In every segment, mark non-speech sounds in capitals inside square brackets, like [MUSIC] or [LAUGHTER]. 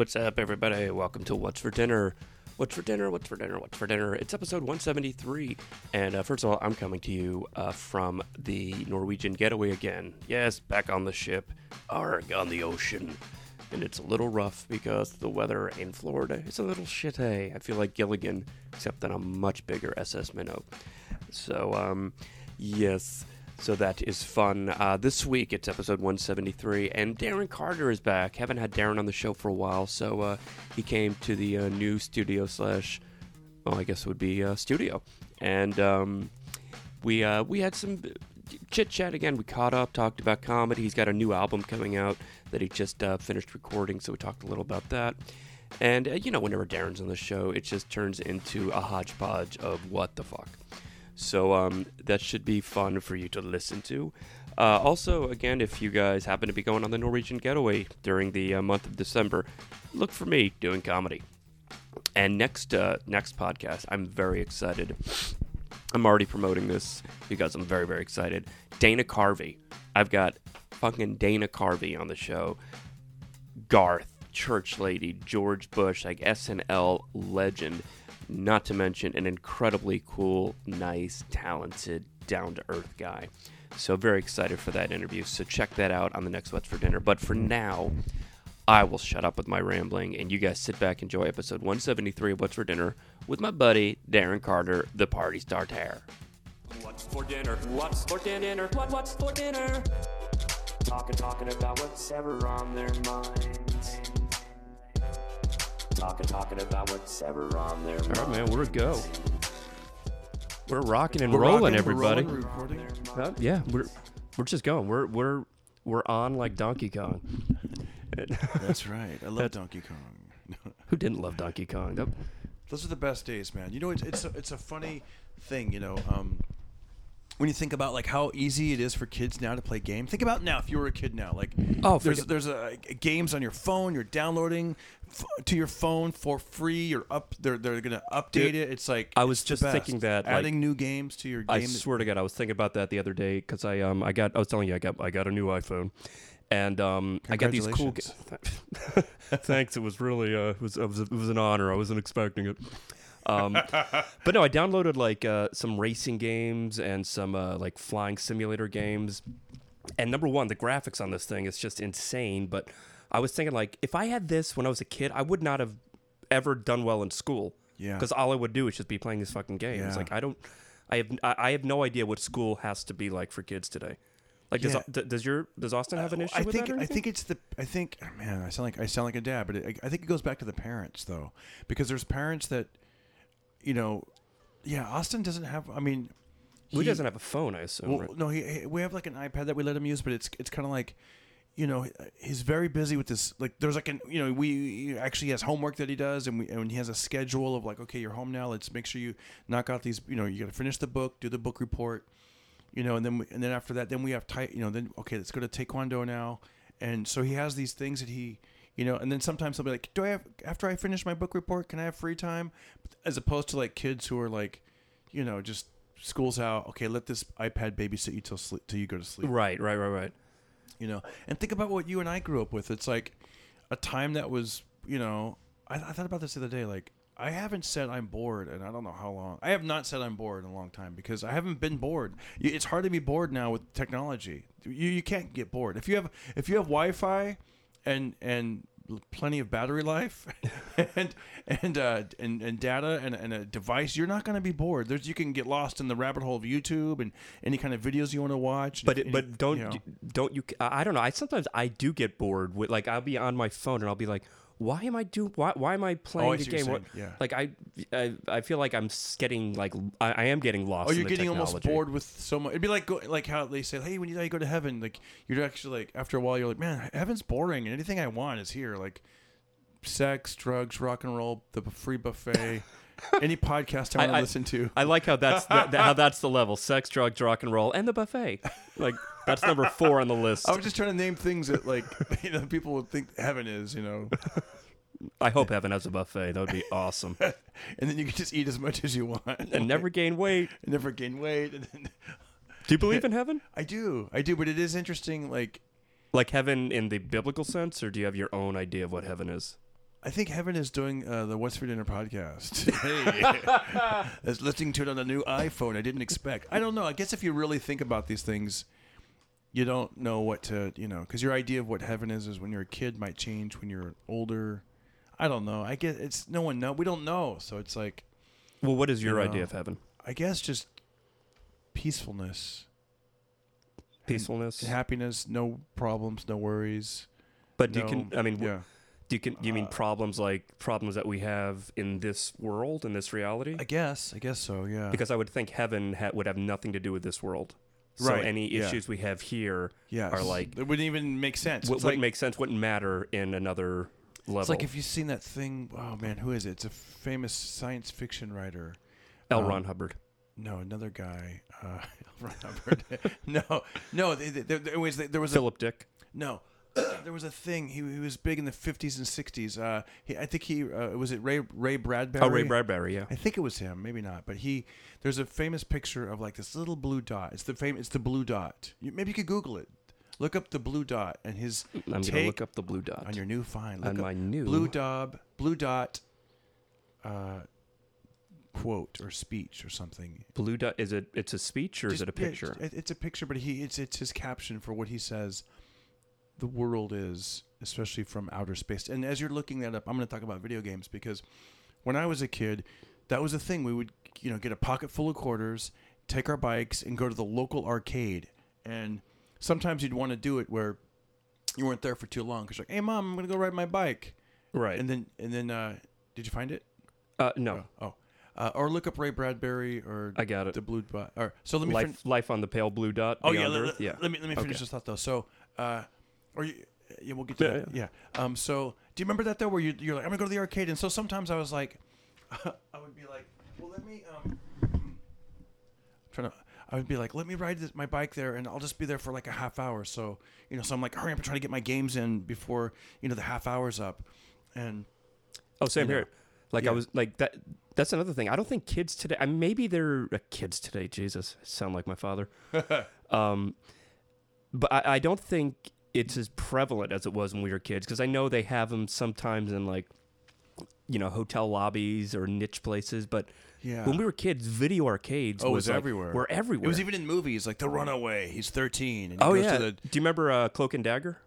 What's up, everybody? Welcome to What's for Dinner. What's for dinner? What's for dinner? What's for dinner? It's episode 173. And uh, first of all, I'm coming to you uh, from the Norwegian getaway again. Yes, back on the ship, arg on the ocean. And it's a little rough because the weather in Florida is a little shitty. I feel like Gilligan, except on a much bigger SS Minnow. So, um, yes. So that is fun. Uh, this week it's episode 173, and Darren Carter is back. Haven't had Darren on the show for a while, so uh, he came to the uh, new studio slash, well, I guess it would be uh, studio, and um, we uh, we had some chit chat again. We caught up, talked about comedy. He's got a new album coming out that he just uh, finished recording, so we talked a little about that. And you know, whenever Darren's on the show, it just turns into a hodgepodge of what the fuck. So um, that should be fun for you to listen to. Uh, also, again, if you guys happen to be going on the Norwegian getaway during the uh, month of December, look for me doing comedy. And next uh, next podcast, I'm very excited. I'm already promoting this because I'm very very excited. Dana Carvey, I've got fucking Dana Carvey on the show. Garth, church lady, George Bush, like SNL legend not to mention an incredibly cool, nice, talented, down to earth guy. So, very excited for that interview. So, check that out on the next What's for Dinner. But for now, I will shut up with my rambling and you guys sit back, enjoy episode 173 of What's for Dinner with my buddy Darren Carter, the party starter. What's for dinner? What's for dinner? What, what's for dinner? Talking, talking about what's ever on their minds. Talking, talking about what's ever on their. All right, man, we're a go. We're rocking and We're rolling, rocking, we're everybody. rolling, we're recording. Uh, yeah, we're we're just going. We're we're we're on like Donkey Kong. That's right. I love That's- Donkey Kong. [LAUGHS] Who didn't love Donkey Kong? That- Those are the best days, man. You know, it's it's a, it's a funny thing. You know, um, when you think about like how easy it is for kids now to play games. Think about now if you were a kid now. Like, Oh, there's there's a, games on your phone. You're downloading f- to your phone for free. You're up. They're they're gonna update Dude, it. It's like I was just thinking that, like, adding new games to your game. I swear to God, I was thinking about that the other day because I um I got I was telling you I got I got a new iPhone, and um I got these cool. Ga- [LAUGHS] Thanks. It was really uh it was, it was it was an honor. I wasn't expecting it. Um, [LAUGHS] but no, I downloaded like uh, some racing games and some uh, like flying simulator games. And number one, the graphics on this thing is just insane. But I was thinking like if I had this when I was a kid, I would not have ever done well in school. Yeah. Because all I would do is just be playing these fucking games. Yeah. Like I don't, I have I have no idea what school has to be like for kids today. Like does Yeah. d- does your does Austin have an issue I with think I think it's the I think man I sound like I sound like a dad, but it, I think it goes back to the parents though, because there's parents that, you know, yeah, Austin doesn't have. I mean, he, he- doesn't have a phone, I assume. Well, right? no, he, he- we have like an iPad that we let him use, but it's it's kind of like, you know, he's very busy with this. Like, there's like an you know, we he actually has homework that he does, and we and he has a schedule of like, okay, you're home now. Let's make sure you knock out these. You know, you got to finish the book, do the book report, you know, and then we, and then after that, then we have tight. You know, then okay, let's go to taekwondo now, and so he has these things that he. You know, and then sometimes he'll be like, "Do I have after I finish my book report? Can I have free time?" As opposed to like kids who are like, you know, just school's out. Okay, let this iPad babysit you till sleep till you go to sleep. Right, right, right, right. You know, and think about what you and I grew up with. It's like a time that was, you know, I, I thought about this the other day. Like, I haven't said I'm bored, and I don't know how long. I have not said I'm bored in a long time because I haven't been bored. It's hard to be bored now with technology. You you can't get bored if you have if you have Wi-Fi and and plenty of battery life [LAUGHS] and and uh, and and data and, and a device you're not going to be bored there's you can get lost in the rabbit hole of youtube and any kind of videos you want to watch But it, but don't you know. don't you? I I don't know. I sometimes I do get bored with like I'll be on my phone and I'll be like, why am I do why why am I playing Oh, I the game? What- yeah. Like I, I I feel like I'm getting like I, I am getting lost. Oh, you're getting almost bored with so much. It'd be like go, like how they say, "Hey, when you die, you go to heaven." Like you're actually like after a while, you're like, "Man, heaven's boring, and anything I want is here." Like sex, drugs, rock and roll, the free buffet, [LAUGHS] any podcast I want to listen to. I like how that's the, the- how that's the level: sex, drugs, rock and roll, and the buffet. Like that's number four on the list. I was just trying to name things that like [LAUGHS] you know people would think heaven is, you know, I hope heaven has a buffet. That would be awesome. [LAUGHS] and then you can just eat as much as you want [LAUGHS] and never gain weight. and never gain weight. And then, Do you believe in heaven? I do, I do, but it is interesting. Like Like heaven in the biblical sense, or do you have your own idea of what heaven is? I think heaven is doing uh, the What's for Dinner podcast. hey, It's listening to it on a new iPhone. I didn't expect. I don't know. I guess if you really think about these things, you don't know what to, you know, because your idea of what heaven is is when you're a kid might change when you're older. I don't know. I guess it's no one know. We don't know. So it's like Well, what is your You idea know. of heaven? I guess just peacefulness, Peacefulness. happiness, no problems, no worries. but do you can I mean yeah. do you can do you mean Uh, problems like problems that we have in this world in this reality? I guess. I guess so. Yeah. because I would think heaven ha- would have nothing to do with this world. So Right, any yeah. issues we have here yes. are like- it wouldn't even make sense. w- It's wouldn't like, make sense, wouldn't matter in another level. It's like if you've seen that thing. Oh man, who is it? It's a famous science fiction writer. L. um, Ron Hubbard. No, another guy. Uh, [LAUGHS] L. Ron Hubbard. [LAUGHS] no, no. They, they, there, was there was a, Philip Dick. no. [COUGHS] there was a thing. He, he was big in the fifties and sixties. Uh, he, I think he uh, was it Ray Ray Bradbury. Oh, Ray Bradbury, yeah. I think it was him, maybe not, but he. There's a famous picture of like this little blue dot. It's the fame. It's the blue dot. You, maybe you could Google it. Look up the blue dot and his I'm to look up the blue dot. on your new find. Look on my new blue dot blue dot uh, quote or speech or something. blue dot. Is it? It's a speech or is it a yeah, picture? it- it's a picture, but he it's it's his caption for what he says. The world is, especially from outer space. And as you're looking that up, I'm going to talk about video games because when I was a kid, that was a thing. We would you know get a pocket full of quarters, take our bikes, and go to the local arcade. And sometimes you'd want to do it where you weren't there for too long because you're like, hey mom, I'm going to go ride my bike. right. And then and then uh, did you find it? uh, no, Oh, uh, or look up Ray Bradbury or I got it. the blue dot. Or so let me. Life, fin- life on the pale blue dot. oh yeah, beyond let, Earth? let- yeah. Let me let me finish Okay. this thought though. So, uh, or you, yeah, we'll get to Yeah, that. Yeah. Um. So, do you remember that though, where you you're like, I'm gonna go to the arcade, and so sometimes I was like, [LAUGHS] I would be like, well, let me um. Trying to, I would be like, let me ride this, my bike there, and I'll just be there for like a half hour. So, you know, so I'm like, hurry up and trying to get my games in before you know the half hour's up, and Oh, same you know. here. Like Yeah. I was like that. That's another thing. I don't think kids today. I mean, maybe they're uh, kids today. Jesus, I sound like my father. [LAUGHS] um, but I, I don't think it's as prevalent as it was when we were kids because I know they have them sometimes in like, you know, hotel lobbies or niche places. But yeah, when we were kids, video arcades Oh, was was like- everywhere. Were everywhere. It was even in movies like The Runaway. He's 13. And he oh goes yeah. To the, Do you remember uh, Cloak and Dagger?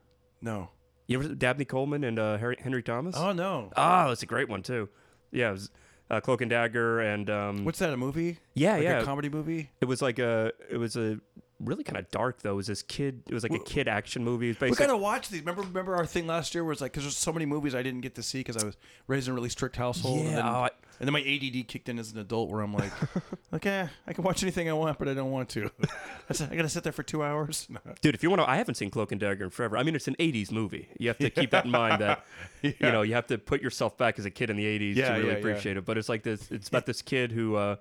no. You ever Dabney Coleman and uh, Harry, Henry Thomas? Oh no. Oh, that's a great one too. Yeah, it was uh, Cloak and Dagger and um, What's that? A movie? yeah, Like yeah. a comedy movie? It was like a. It was a really kind of dark though. It was this kid. It was like a kid action movie. Was We basically, gotta watch these. Remember, remember our thing last year was like because there's so many movies I didn't get to see because I was raised in a really strict household. and, yeah. then, oh, I- and then my ADD kicked in as an adult, where I'm like, [LAUGHS] eh, I can watch anything I want, but I don't want to. [LAUGHS] I gotta sit there for two hours. [LAUGHS] dude, if you want to, I haven't seen Cloak and Dagger in forever. I mean, it's an '80s movie. You have to keep that in mind. That you know, you have to put yourself back as a kid in the '80s Yeah, to really yeah, yeah. appreciate it. But it's like this. It's about this kid who uh,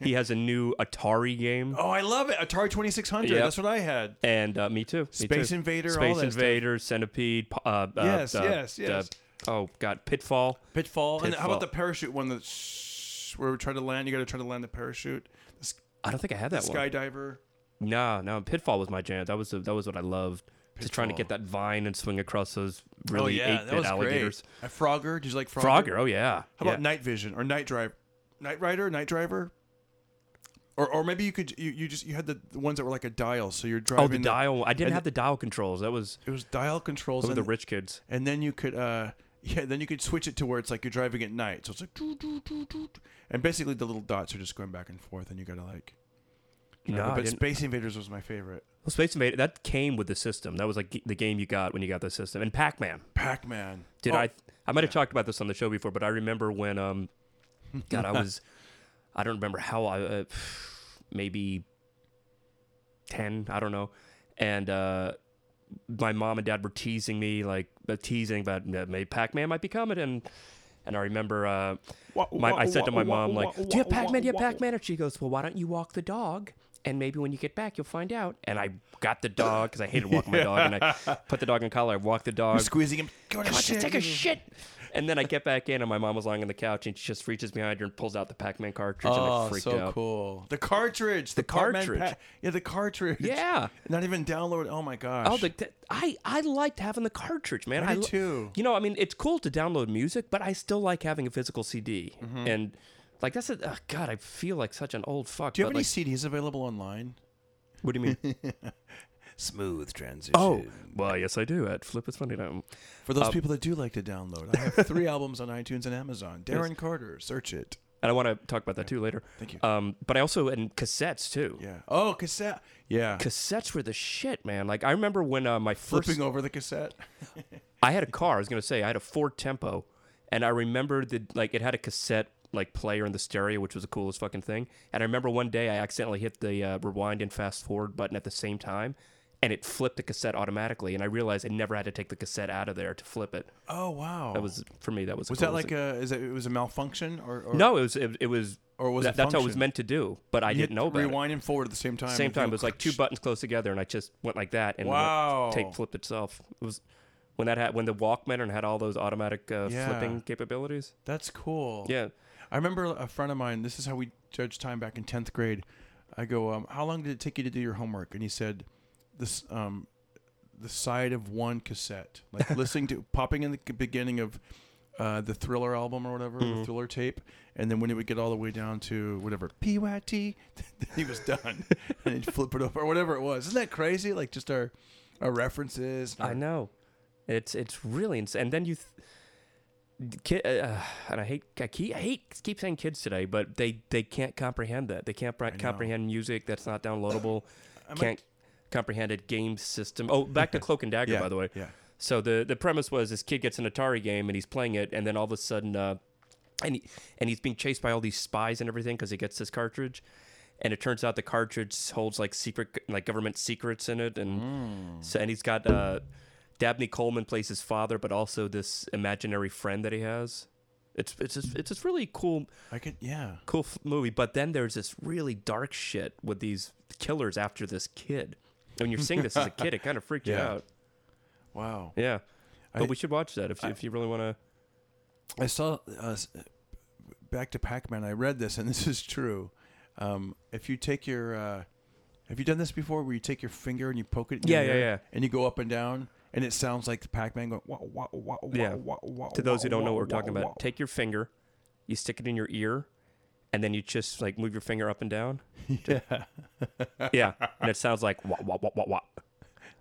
he has a new Atari game, Oh, I love it. Atari 2600. Yep. That's what I had. and uh, me too. me Space too. Invader, all Space. Invader, Centipede. Uh, uh, Yes, uh, yes, uh, yes. Oh God, Pitfall. Pitfall. And how about the parachute one that's shh, where we try to land? You got to try to land the parachute. The, s- I don't think I had that one. skydiver. No, no, Pitfall was my jam. That was the, that was what I loved. Just trying to get that vine and swing across those really oh yeah, eight that bit was alligators. great. Uh, Frogger. Did you like Frogger? Frogger, oh yeah. How yeah. about Night Vision or Night Drive? Night Rider, Night Driver. Or, or maybe you could you, you just you had the, the ones that were like a dial, so you're driving. Oh, the dial. I didn't and have the dial controls. That was It was dial controls, those were and, the rich kids. and then you could uh yeah, then you could switch it to where it's like you're driving at night, so it's like doo, doo, doo, doo, and basically the little dots are just going back and forth, and you gotta like. drive No, but Space Invaders was my favorite. Well, Space Invader that came with the system. That was like the game you got when you got the system. And Pac Man. Pac Man. Did Oh, I? I might have talked about this on the show before, but I remember when um, [LAUGHS] God, I was, I don't remember how I, uh, [SIGHS] maybe ten, I don't know, and uh, my mom and dad were teasing me like teasing about uh, maybe Pac Man might be coming, and and I remember uh, my, I said to my mom like, "Do you have Pac Man? Do you have Pac Man?" And she goes, "Well, why don't you walk the dog?" And maybe when you get back, you'll find out. And I got the dog because I hated walking my dog. And I [LAUGHS] put the dog in collar. I walked the dog. You're squeezing him. Go to Come on, shit. just take a shit. And then I get back in, and my mom was lying on the couch, and she just reaches behind her and pulls out the Pac-Man cartridge, and Oh, I freaked so out. cool. The cartridge. The Pac-Man cartridge. pa- yeah, the cartridge. Yeah. Not even download. Oh my gosh. Oh, the, the- I I liked having the cartridge, man. I do too. You know, I mean, it's cool to download music, but I still like having a physical CD. Mm-hmm. And like that's a oh, God, I feel like such an old fuck. do you have any like, CDs available online? What do you mean? [LAUGHS] Smooth transition. oh, well, yes, I do. At Flip It's Funny Now. For those Um, people that do like to download, I have three [LAUGHS] albums on iTunes and Amazon. Darren Carter, search it. And I want to talk about that too later. Thank you. Um, but I also and cassettes too. Yeah. Oh, cassette. Yeah. Cassettes were the shit, man. Like I remember when uh, my first Flipping over the cassette. [LAUGHS] I had a car. I was gonna say I had a Ford Tempo, and I remember that like it had a cassette like player in the stereo, which was the coolest fucking thing. And I remember one day I accidentally hit the uh, rewind and fast forward button at the same time, and it flipped the cassette automatically. And I realized I never had to take the cassette out of there to flip it. Oh wow. That was for me. That was Was that like thing. a? Is it? It was a malfunction or? or no? It was it, it was Or was that, that's what it was meant to do, but I You didn't know about it. and forward at the same time. Same time, it was like two buttons close together, and I just went like that, and Wow. the tape flipped itself. It was when that had when the Walkman and had all those automatic uh, Yeah. flipping capabilities. That's cool. Yeah. I remember a friend of mine. This is how we judged time back in tenth grade. I go, um, "How long did it take you to do your homework?" And he said, "This, um, the side of one cassette, like [LAUGHS] listening to, popping in the beginning of uh, the Thriller album or whatever, Mm-hmm. the Thriller tape, and then when it would get all the way down to whatever PYT, [LAUGHS] then he was done, [LAUGHS] and he'd flip it over or whatever it was. Isn't that crazy? Like just our our references. I know. It's it's really insane. And then you, th- ki- uh, and I hate I keep, I hate keep saying kids today, but they they can't comprehend that. They can't pr- comprehend music that's not downloadable. [COUGHS] I can't comprehend a game system. Oh, back to [LAUGHS] Cloak and Dagger, yeah, by the way. Yeah. So the the premise was this kid gets an Atari game and he's playing it, and then all of a sudden, uh, and he, and he's being chased by all these spies and everything because he gets this cartridge, and it turns out the cartridge holds like secret like government secrets in it, and so and he's got uh, Dabney Coleman plays his father, but also this imaginary friend that he has. It's it's just, it's this really cool I could. Yeah. cool f- movie. But then there's this really dark shit with these killers after this kid. When you're seeing this as a kid, it kind of freaked you [LAUGHS] Yeah. out. Wow. Yeah. But I- we should watch that if, if you really want to. I saw uh, s- back to Pac-Man. I read this, and [LAUGHS] this is true. Um, if you take your, uh, have you done this before? Where you take your finger and you poke it, in Yeah, your yeah, ear, yeah. and you go up and down, and it sounds like the Pac-Man going. Wah, wah, wah, wah, Yeah. wah, wah, To those who don't know what we're talking about, take your finger, you stick it in your ear, and then you just like move your finger up and down. [LAUGHS] yeah. [LAUGHS] Yeah. and it sounds like wah, wah, wah, wah, wah.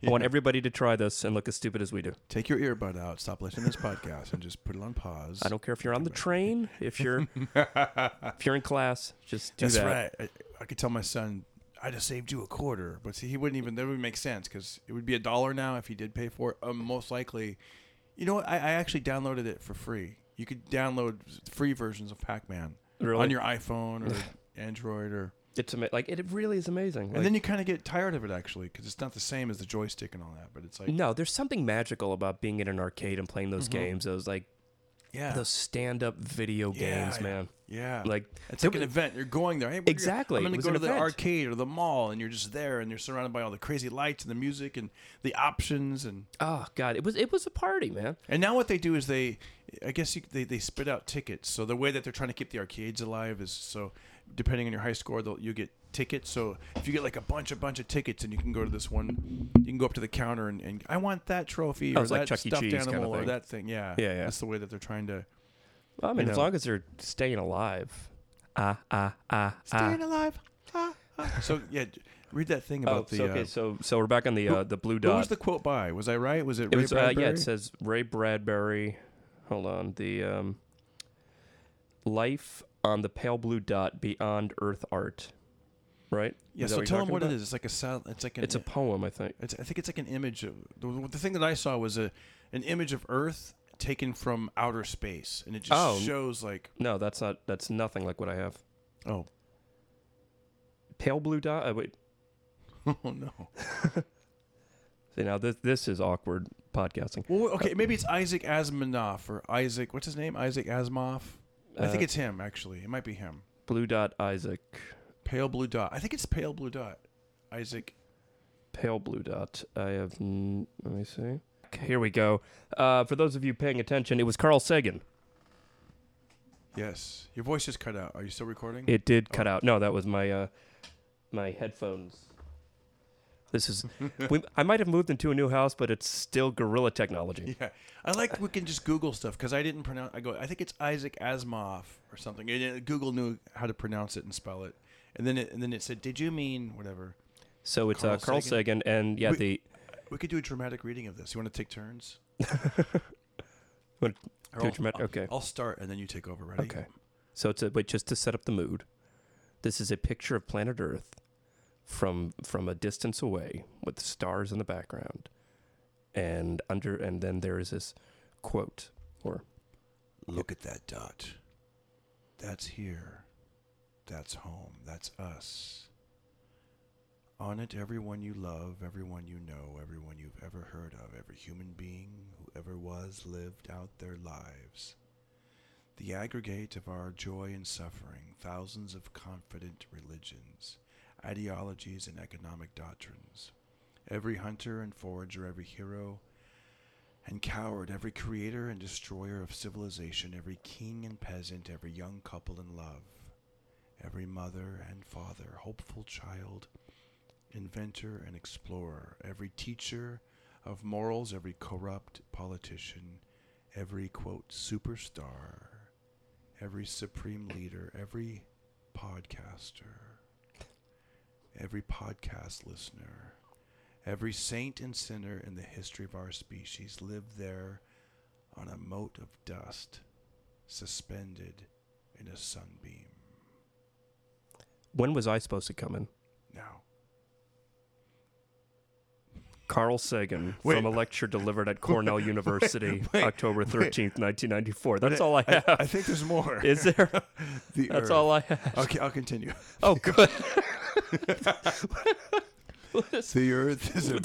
I want everybody to try this and look as stupid as we do. Take your earbud out. Stop listening to this podcast and just put it on pause. I don't care if you're on the train, if you're [LAUGHS] if you're in class, just do That's that. right. I, I could tell my son, I just saved you a quarter, but see, he wouldn't even. That would make sense because it would be a dollar now if he did pay for it. Um, most likely, you know what? I, I actually downloaded it for free. You could download free versions of Pac-Man Really? on your iPhone or [LAUGHS] Android, or It's ama- like it really is amazing. and Like- then you kind of get tired of it actually because it's not the same as the joystick and all that. But it's like, No, there's something magical about being in an arcade and playing those games. Those like Mm-hmm. Yeah, those stand-up video Yeah, games, man. yeah, Like It's like an event. You're going there. Hey, Exactly. I'm going to go to the event. arcade or the mall, and you're just there, and you're surrounded by all the crazy lights and the music and the options, and Oh god, it was it was a party, man. and now what they do is they, I guess you, they they spit out tickets. So the way that they're trying to keep the arcades alive is so, depending on your high score, they'll you get tickets. So if you get like a bunch a bunch of tickets, and you can go to this one, you can go up to the counter and, and I want that trophy Oh, or it's like that Chuck E. stuffed Cheese kind of animal or that thing. Yeah, Yeah, yeah. That's the way that they're trying to. Well, I mean, You as know. long as they're staying alive. Ah ah ah ah. Staying alive. Ah, ah. So yeah, read that thing Oh, about the. so, okay, uh, so so we're back on the uh, the blue dot. Who was the quote by? Was I right? Was it? it Ray was uh, yeah. It says Ray Bradbury. Hold on, the um, life on the pale blue dot beyond Earth art, right? Yeah. Is that So you're tell them talking what about? it is. It's like a sound. It's like an. It's a poem, I think. It's, I think it's like an image of the, the thing that I saw was a an image of Earth taken from outer space, and it just Oh. shows like No, that's not. That's nothing like what I have. oh Pale blue dot. Uh, wait. [LAUGHS] oh no. [LAUGHS] See now this this is awkward podcasting. Well, okay, maybe it's Isaac Asimov or Isaac. What's his name? Isaac Asimov. I think Uh, it's him. Actually, it might be him. Blue dot Isaac. Pale blue dot. I think it's pale blue dot. Isaac. Pale blue dot. I have. N- let me see. Here we go. Uh, for those of you paying attention, it was Carl Sagan. Yes. Your voice just cut out. Are you still recording? It did cut out. No, that was my uh, my headphones. This is. [LAUGHS] we, I might have moved into a new house, but it's still gorilla technology. yeah. I like we can just Google stuff because I didn't pronounce. I go. I think it's Isaac Asimov or something. It- Google knew how to pronounce it and spell it, and then it and then it said, "Did you mean whatever?" So it's Carl uh, Carl Sagan? Sagan, and yeah, We- the We could do a dramatic reading of this. You want to take turns? [LAUGHS] What- Or do a I'll- dramatic- I'll- okay. I'll start and then you take over. Ready? Okay. So it's a wait just to set up the mood. This is a picture of planet Earth from from a distance away with stars in the background. And under and then there is this quote or Look at that dot. That's here. That's home. That's us. On it, everyone you love, everyone you know, everyone you've ever heard of, every human being who ever was lived out their lives. The aggregate of our joy and suffering, thousands of confident religions, ideologies, and economic doctrines. Every hunter and forager, every hero and coward, every creator and destroyer of civilization, every king and peasant, every young couple in love, every mother and father, hopeful child, inventor and explorer, every teacher of morals, every corrupt politician, every quote superstar, every supreme leader, every podcaster, every podcast listener, Every saint and sinner in the history of our species lived there on a mote of dust, suspended in a sunbeam. When was I supposed to come in? Now, Carl Sagan [LAUGHS] Wait. from a lecture delivered at Cornell [LAUGHS] University, [LAUGHS] wait, October 13th, 1994. That's all I have. I think there's more. Is there? the That's Earth. all I have. Okay, I'll continue. Oh, good. The Earth is a.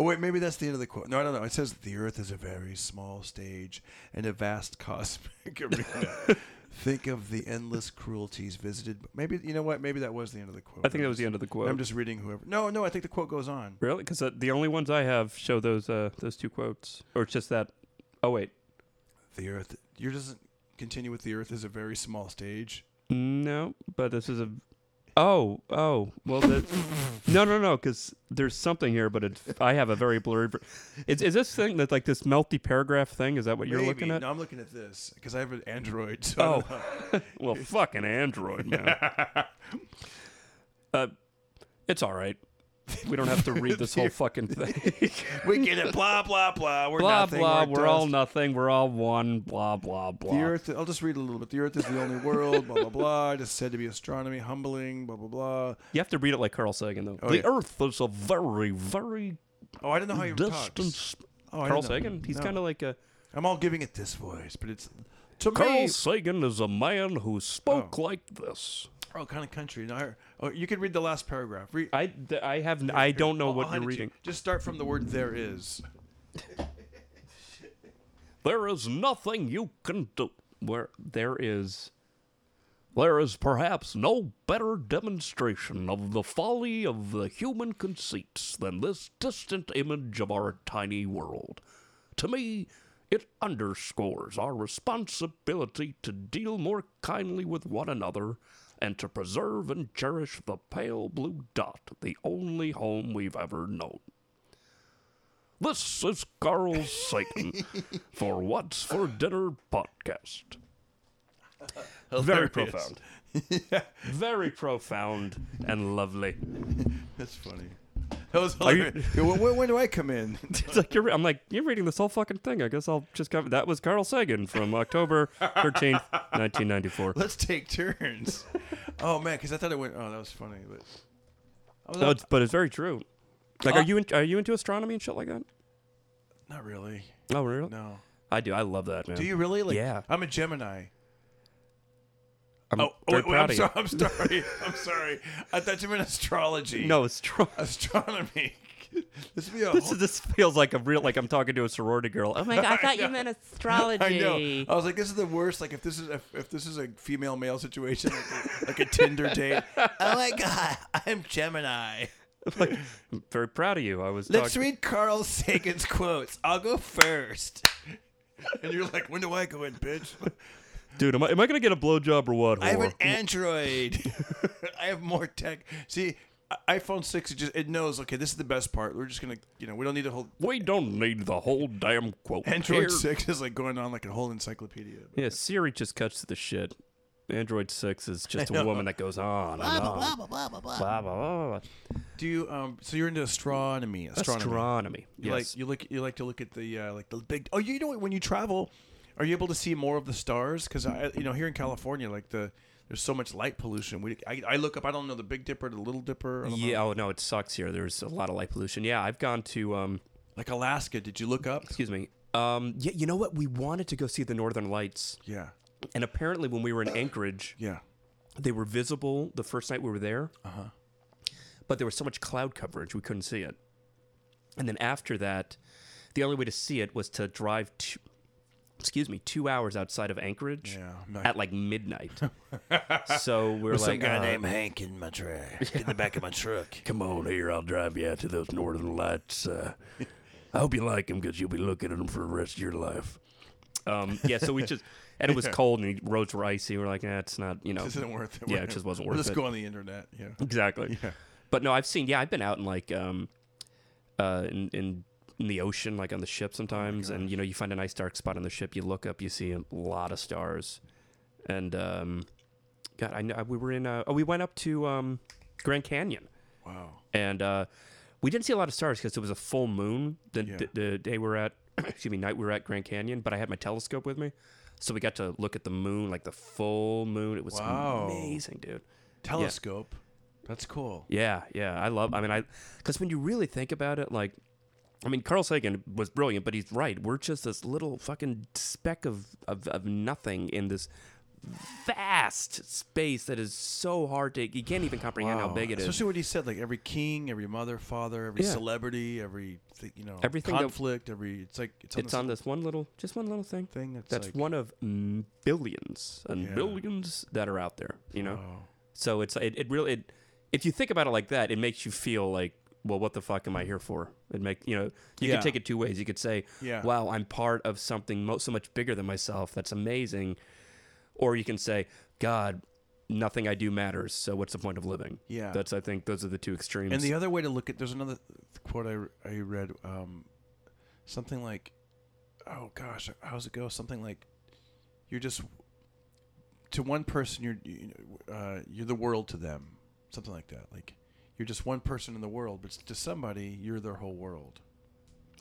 Oh wait, maybe that's the end of the quote. No, I don't know. It says the Earth is a very small stage in a vast cosmic arena. Think of the endless cruelties visited. Maybe you know what? Maybe that was the end of the quote. I think that was the end of the quote. I'm just reading whoever. No, no. I think the quote goes on. Really? Because uh, the only ones I have show those uh, those two quotes, or it's just that. Oh wait, The Earth. You doesn't continue with the Earth is a very small stage. no, but this is a. Oh, oh, well, that, no, no, no, because there's something here, but it's, I have a very blurry. ver- Is, is this thing that like this multi paragraph thing? Is that what you're Maybe. looking at? No, I'm looking at this because I have an Android. So Oh. [LAUGHS] Well, fucking Android, man. [LAUGHS] uh, it's all right. We don't have to read [LAUGHS] this whole fucking thing. [LAUGHS] we get it. Blah blah blah. We're blah nothing. blah. We're, We're all nothing. We're all one. Blah blah blah. The Earth. I'll just read a little bit. The Earth is the only world. Blah blah blah. It is said to be astronomy, humbling. Blah blah blah. You have to read it like Carl Sagan, though. Oh, the yeah. Earth is a very, very Oh, I didn't know how you distant. talked. Oh, Carl. Sagan. He's No. kind of like a. I'm all giving it this voice, but it's to Carl me. Sagan is a man who spoke Oh. like this. Oh, kind of country. No, I- oh, you can read the last paragraph. I, th- I have. n- I don't know I'll- what I'll you're hand it to you. reading. Just start from the word there is. [LAUGHS] There is nothing you can do. Where there is. There is perhaps no better demonstration of the folly of the human conceits than this distant image of our tiny world. To me, it underscores our responsibility to deal more kindly with one another and to preserve and cherish the pale blue dot, the only home we've ever known. This is Carl Sagan [LAUGHS] for What's for Dinner podcast. Very Hilarious. profound. [LAUGHS] Very profound and lovely. That's funny. [LAUGHS] That was you- hilarious. When, when- do I come in? [LAUGHS] It's like you're, I'm like, you're reading this whole fucking thing. I guess I'll just cover. That was Carl Sagan from October 13th, 1994. [LAUGHS] Let's take turns. oh man, because I thought it went. Oh, that was funny, but was No, it's, but it's very true. Like, Uh, are you in, are you into astronomy and shit like that? not really. Oh, really? No. I do. I love that, man. Do you really? Like, Yeah. I'm a Gemini. I'm Oh, very wait, wait, I'm, of sorry, I'm [LAUGHS] sorry. I'm sorry. I thought you meant astrology. No, it's true. astronomy. [LAUGHS] this would be a This, whole- is, this feels like a real, like I'm talking to a sorority girl. Oh my [LAUGHS] god, I thought you meant astrology. I know. I was like, this is the worst. Like, if this is if, if this is a female male situation, like a, like a Tinder date. oh my god, I'm Gemini. like, I'm very proud of you. I was Let's talking- read Carl Sagan's quotes. I'll go first. And you're like, when do I go in, bitch? Dude. Am I, am I gonna get a blowjob or what? I have an? [LAUGHS] Android. [LAUGHS] I have more tech. See, iPhone six, it just it knows. Okay, this is the best part. We're just gonna, you know, we don't need a whole. we don't need the whole damn quote. Android here. six is like going on like a whole encyclopedia. Yeah, Siri just cuts to the shit. Android six is just I [LAUGHS] a know. woman that goes on and on. Blah, blah, blah, blah. Blah, blah, blah. Do you um? So you're into astronomy? Astronomy. Astronomy. You Yes. like you look you like to look at the uh, like the big. Oh, you know what? When you travel, are you able to see more of the stars? Because I, you know, here in California, like the there's so much light pollution. We I, I look up. I don't know the Big Dipper, the Little Dipper. Don't know. yeah. Oh no, it sucks here. There's a lot of light pollution. Yeah, I've gone to. um Like Alaska. Did you look up? Excuse me. Um. Yeah. You know what? We wanted to go see the Northern Lights, Yeah. and apparently when we were in Anchorage, Yeah. they were visible the first night we were there. Uh huh. but there was so much cloud coverage we couldn't see it. And then after that, the only way to see it was to drive two, excuse me, two hours outside of Anchorage Yeah. at like midnight. [LAUGHS] so we we're With some guy uh, named Hank in my truck, in the back of my truck. [LAUGHS] "Come on here, I'll drive you out to those northern lights. Uh, I hope you like them because you'll be looking at them for the rest of your life." Um, yeah, so we just [LAUGHS] and it was cold and the roads were icy. We're like, eh, it's not, you know, This isn't worth it. Yeah, it just wasn't We'll worth just it. go on the internet. Yeah. exactly. Yeah. But no, I've seen. Yeah, I've been out in like um, uh, in in in the ocean, like on the ship sometimes, and you know, you find a nice dark spot on the ship. You look up, you see a lot of stars, and um, God, I know we were in. Uh, oh, we went up to um, Grand Canyon, Wow. and uh, we didn't see a lot of stars because it was a full moon the, Yeah. the, the day we were at. [COUGHS] excuse me, night we were at Grand Canyon, but I had my telescope with me, so we got to look at the moon, like the full moon. It was Wow. amazing, dude. Telescope. That's cool. Yeah, yeah, I love. I mean, I because when you really think about it, like, I mean, Carl Sagan was brilliant, but he's right. We're just this little fucking speck of of, of nothing in this vast space that is so hard to. You can't even comprehend how big it is. Especially what he said, like every king, every mother, father, every Yeah. celebrity, every th- you know Everything that- conflict, every it's like it's on It's this on this one little, just one little thing. thing that's, That's like, one of billions and Yeah. billions that are out there. You know, wow. so it's it, it really it, if you think about it like that, it makes you feel like. Well, what the fuck am I here for? It make you know you Yeah. could take it two ways. You could say, Yeah. wow, I'm part of something mo- so much bigger than myself. That's amazing. Or you can say, God, nothing I do matters. So what's the point of living? Yeah. That's I think those are the two extremes. And the other way to look at there's another quote I, I read um, something like oh gosh how's it go something like you're just to one person you're you know, uh, you're the world to them something like that like you're just one person in the world but to somebody you're their whole world.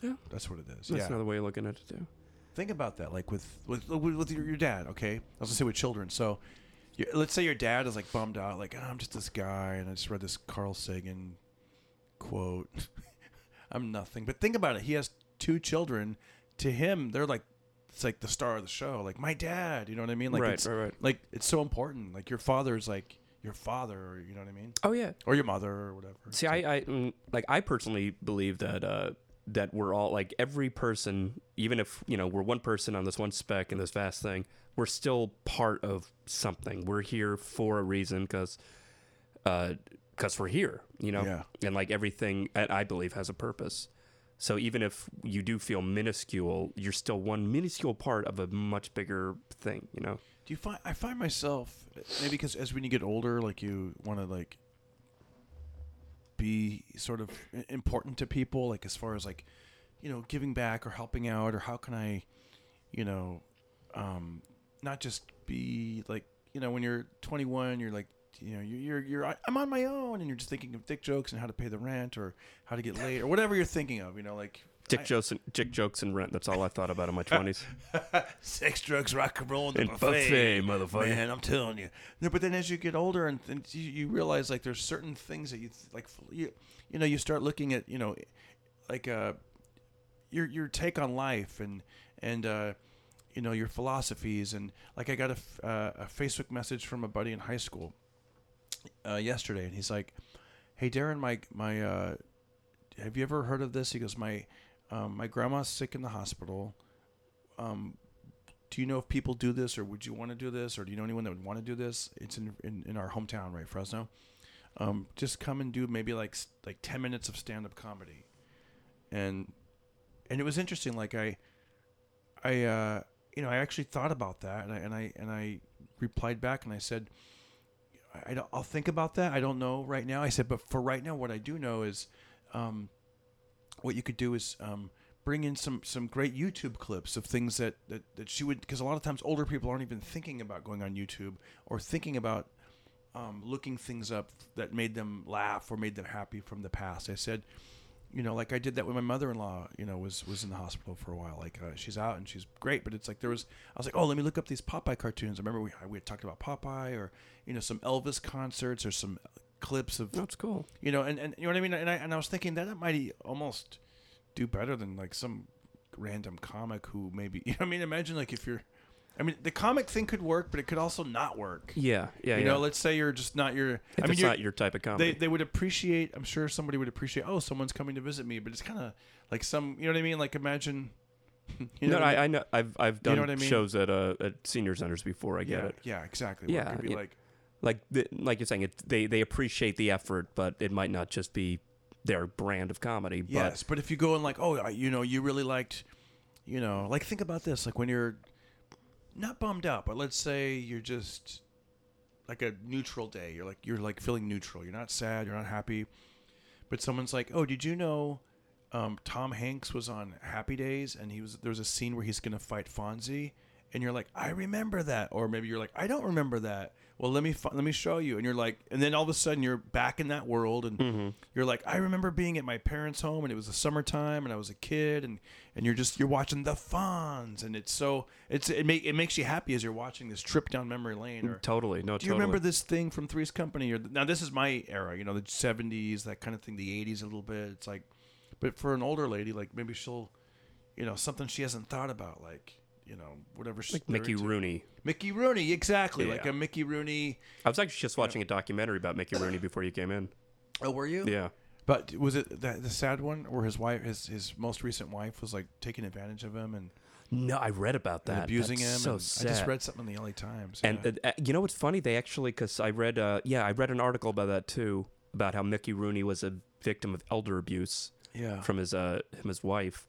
Yeah. that's what it is. That's yeah. another way of looking at it too. think about that like with with with, your, your dad okay? I was gonna say with children. So let's say your dad is like bummed out like oh, i'm just this guy and i just read this carl sagan quote. [LAUGHS] I'm nothing. But think about it. He has two children. To him they're like it's like the star of the show. Like my dad you know what i mean? Like right, it's right, right. like it's so important. Like your father's like your father or you know what i mean Oh yeah. or your mother or whatever See, I, I mm, like I personally believe that uh, that we're all like every person, even if you know we're one person on this one speck in this vast thing, we're still part of something. We're here for a reason because uh, because we're here, you know, Yeah. and like everything I I believe has a purpose. So even if you do feel minuscule, you're still one minuscule part of a much bigger thing, you know. Do you find I find myself maybe because as when you get older, like you want to like be sort of important to people, like as far as like you know giving back or helping out, or how can I, you know, um, not just be like you know when you're 21, you're like you know you're you're, you're I'm on my own, and you're just thinking of dick jokes and how to pay the rent or how to get laid or whatever you're thinking of, you know, like. Dick jokes, and, dick jokes and rent. That's all I thought about in my [LAUGHS] twenties. Sex, drugs, rock and roll, and, the And buffet. buffet, motherfucker. Man, I'm telling you. No, but then as you get older and, and you, you realize like there's certain things that you like you you know you start looking at you know like uh your your take on life and and uh you know your philosophies and like I got a, uh, a Facebook message from a buddy in high school uh, yesterday and he's like, "Hey Darren, my my uh, have you ever heard of this?" He goes, "My um, my grandma's sick in the hospital. Um, do you know if people do this, or would you want to do this, or do you know anyone that would want to do this? It's in in, in our hometown, right, Fresno. um, just come and do maybe like like ten minutes of stand up comedy, and and it was interesting. Like I, I uh, you know I actually thought about that, and I and I and I replied back and I said, I don't, I'll think about that. I don't know right now. I said, but for right now, what I do know is, um, what you could do is um, bring in some some great YouTube clips of things that that, that she would because a lot of times older people aren't even thinking about going on YouTube or thinking about um, looking things up that made them laugh or made them happy from the past. I said, you know, like I did that when my mother-in-law, you know, was was in the hospital for a while. Like uh, she's out and she's great, but it's like there was. I was like, oh, let me look up these Popeye cartoons. I remember we we had talked about Popeye or you know some Elvis concerts or some clips of That's cool. you know, and, and you know what I mean. And I and I was thinking that that might almost do better than like some random comic who maybe [LAUGHS] you know. I mean, imagine like if you're. I mean, the comic thing could work, but it could also not work. Yeah, yeah, you yeah. know, let's say you're just not your. if I mean, it's not your type of comedy. they they would appreciate. I'm sure somebody would appreciate. Oh, someone's coming to visit me, but it's kind of like some. You know what I mean? Like imagine. [LAUGHS] You no, I mean? I, know. I've I've You done know I mean? shows at uh at senior centers before. I get yeah, it. yeah, exactly. Yeah, it could be yeah. like Like the, like you're saying, it, they they appreciate the effort, but it might not just be their brand of comedy. But Yes, but if you go and like, oh, you know, you really liked, you know, like think about this, like when you're not bummed out, but let's say you're just like a neutral day. You're like you're like feeling neutral. You're not sad. You're not happy. But someone's like, oh, did you know? Um, Tom Hanks was on Happy Days, and he was there was a scene where he's gonna fight Fonzie, and you're like, I remember that, or maybe you're like, I don't remember that. Well, let me fi- let me show you, and you're like, and then all of a sudden you're back in that world, and mm-hmm. you're like, I remember being at my parents' home, and it was the summertime, and I was a kid, and and you're just you're watching the Fonz and it's so it's it make it makes you happy as you're watching this trip down memory lane, or totally, no, do you totally. remember this thing from Three's Company? Or now this is my era, you know, the '70s, that kind of thing, the '80s a little bit. It's like, but for an older lady, like maybe she'll, you know, something she hasn't thought about, like you know, whatever. like Mickey into. Rooney? Mickey Rooney, exactly, like a Mickey Rooney. I was actually just watching a documentary about Mickey Rooney before you came in. Oh, were you? Yeah. But was it the, the sad one where his wife, his his most recent wife, was like taking advantage of him and, No, I read about and that. abusing That's him? So and sad. I just read something in the LA Times. And yeah. uh, uh, you know what's funny? They actually, because I read, uh, yeah, I read an article about that too, about how Mickey Rooney was a victim of elder abuse yeah, from his uh his wife.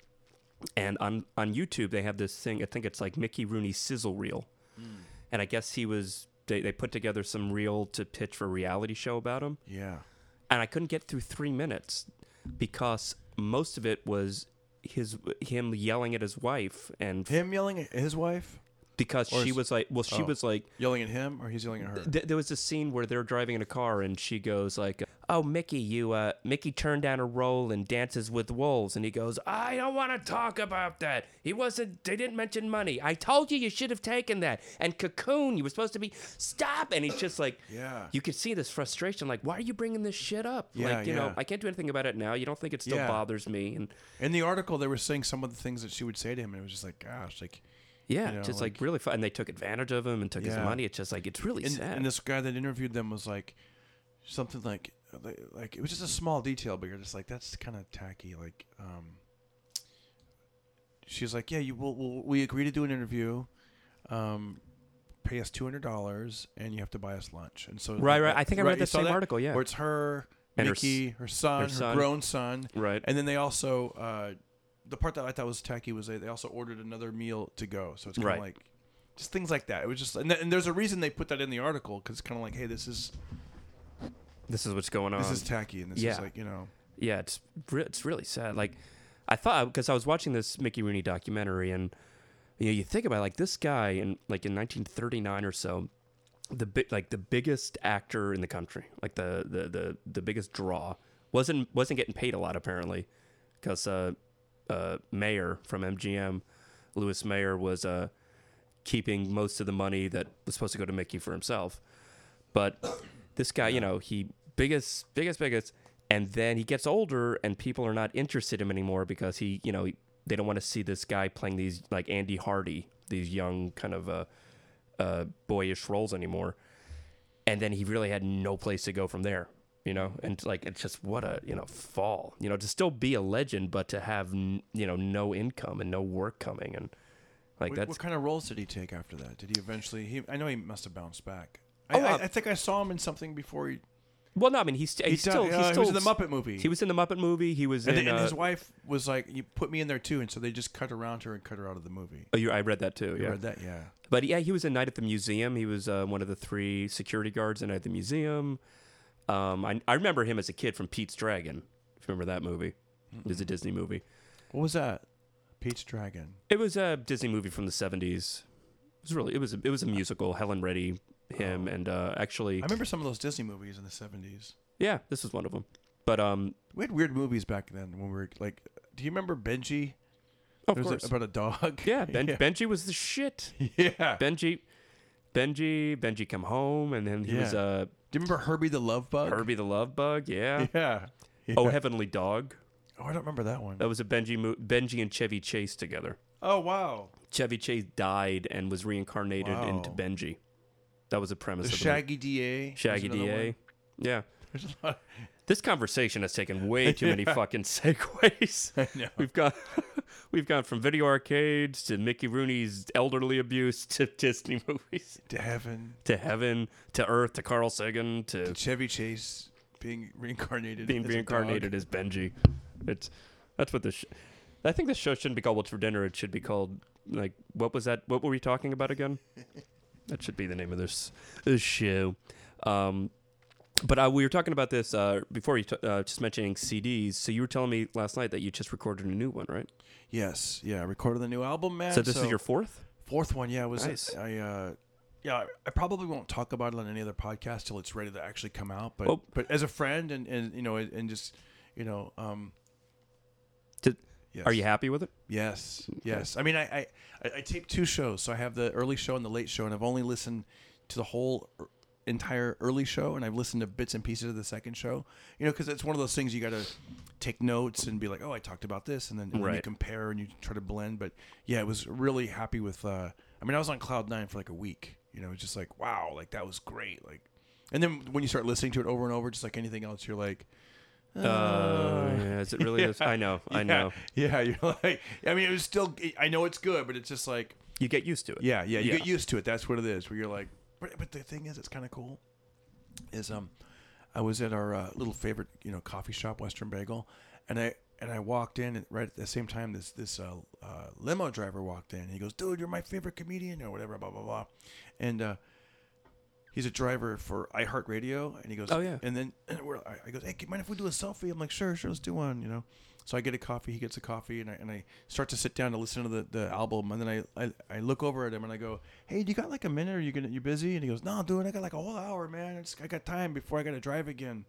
And on on YouTube, they have this thing. I think it's like Mickey Rooney sizzle reel, hmm. and I guess he was. They, they put together some reel to pitch for a reality show about him, yeah, and I couldn't get through three minutes because most of it was his him yelling at his wife, and him yelling at his wife, because Or she is- was like, well, she oh. was like, yelling at him, or he's yelling at her. Th- there was a scene where they're driving in a car and she goes like, "Oh, Mickey, you uh Mickey turned down a role and Dances with Wolves." And he goes, "I don't want to talk about that. He wasn't they didn't mention money. I told you you should have taken that." And Cocoon, you were supposed to be stop and he's just like Yeah. You could see this frustration like, "Why are you bringing this shit up?" Yeah, like, you know. I can't do anything about it now. You don't think it still Yeah. bothers me and In the article, they were saying some of the things that she would say to him, and it was just like, gosh, like, yeah, You know, just like, like- really fun. And they took advantage of him and took his money. It's just like it's really and, sad. and this guy that interviewed them was like, something like, like, like it was just a small detail, but you're just like, that's kind of tacky. Like, um, she was like, yeah, you will, we'll, we agree to do an interview, um, pay us two hundred dollars, and you have to buy us lunch. And so, Right, right. I think I read the same that? article, yeah. where it's her, And her s- Mickey, her, son, her, grown son, right. and then they also, uh, the part that I thought was tacky was they, they also ordered another meal to go. So it's kind of Right. like just things like that. It was just, and, th- and there's a reason they put that in the article because it's kind of like, hey, this is This is what's going on. this is tacky, and this is yeah. like you know, Yeah, it's re- it's really sad. Like I thought because I was watching this Mickey Rooney documentary, and you know, you think about it, like this guy in like in 1939 or so, the big like the biggest actor in the country, like the the the, the biggest draw, wasn't wasn't getting paid a lot apparently, because uh, uh, Mayer from MGM, Louis Mayer was uh keeping most of the money that was supposed to go to Mickey for himself, but this guy, you know, he biggest, biggest, biggest, and then he gets older, and people are not interested in him anymore because he, you know, he, they don't want to see this guy playing these like Andy Hardy, these young kind of uh, uh, boyish roles anymore. And then he really had no place to go from there, you know. And like it's just what a you know fall, you know, to still be a legend, but to have n- you know no income and no work coming, and like what, that's what kind of roles did he take after that? Did he eventually? He, I know he must have bounced back. Oh, I, I, uh, I think I saw him in something before he. Well, no, I mean he's, st- he's He still died- he's uh, still he was in the Muppet movie. He was in the Muppet movie. He was and, in. then- and uh, his wife was like, "You put me in there too," and so they just cut around her and cut her out of the movie. oh, you, I read that too. You Yeah, read that? Yeah. but yeah, he was in Night at the Museum. He was uh, one of the three security guards in Night at the Museum. Um, I I remember him as a kid from Pete's Dragon. If you remember that movie, it was a Disney movie. What was that? Pete's Dragon. It was a Disney movie from the seventies. It was really it was a, it was a musical. Helen Reddy, him, Oh. and uh, actually I remember some of those Disney movies in the seventies. yeah, this was one of them. But um, We had weird movies back then when we were like. Do you remember Benji? of It was course, about a dog. yeah, [LAUGHS] ben. Benji was the shit. [LAUGHS] yeah. Benji, Benji, Benji come home, and then he was Yeah. uh, Do you remember Herbie the Love Bug? Herbie the Love Bug. Yeah. Yeah. [LAUGHS] yeah. Oh, Heavenly Dog. Oh, I don't remember that one. That was a Benji mo- Benji and Chevy Chase together. Oh wow. Chevy Chase died and was reincarnated into Benji. That was a premise The of Shaggy DA. Shaggy DA. one. Yeah. There's a lot- This conversation has taken way too many [LAUGHS] fucking segues. I know. We've got [LAUGHS] we've gone from video arcades to Mickey Rooney's elderly abuse to Disney [LAUGHS] movies To heaven. to heaven to Earth to Carl Sagan to To Chevy Chase being reincarnated. being as reincarnated as Benji. It's that's what this. Sh- I think this show shouldn't be called "What's for Dinner." It should be called like what was that? What were we talking about again? that should be the name of this this show. Um, but uh, we were talking about this uh, before you t- uh, just mentioning CDs. So you were telling me last night that you just recorded a new one, right? Yes. Yeah. I recorded the new album, man. so this is your fourth. fourth one. Yeah. It was. Nice. I. Uh, yeah, I- probably won't talk about it on any other podcast till it's ready to actually come out. But Well- but as a friend and, and you know and just you know um. Did- yes. Are you happy with it? Yes, yes. I mean, I, I I taped two shows, so I have the early show and the late show, and I've only listened to the whole entire early show, and I've listened to bits and pieces of the second show. You know, because it's one of those things you got to take notes and be like, oh, I talked about this, and then, and then you compare and you try to blend. But yeah, I was really happy with. Uh, I mean, I was on cloud nine for like a week. You know, it's just like wow, like that was great. Like, and then when you start listening to it over and over, just like anything else, you're like. Uh, yeah, is it really? [LAUGHS] This? I know. I yeah, know. Yeah, [LAUGHS] you're like, I mean, it was still. I know it's good, but it's just like, You get used to it. yeah, yeah, you Yeah. get used to it. That's what it is. Where you're like, but, but the thing is, it's kind of cool. Is um, I was at our uh, little favorite, you know, coffee shop, Western Bagel, and I and I walked in, and right at the same time, this this uh, uh, limo driver walked in. And he goes, "Dude, you're my favorite comedian," or whatever, blah blah blah, and. He's a driver for iHeartRadio, and he goes, Oh, yeah. And then [CLEARS THROAT] and we're, I, I goes, "Hey, mind if we do a selfie?" I'm like, "Sure, sure, let's do one." You know, so I get a coffee, he gets a coffee, and I, and I start to sit down to listen to the, the album, and then I, I I look over at him and I go, "Hey, do you got like a minute? Are you gonna you busy?" And he goes, "No, dude, I got like a whole hour, man. I, just, I got time before I got to drive again."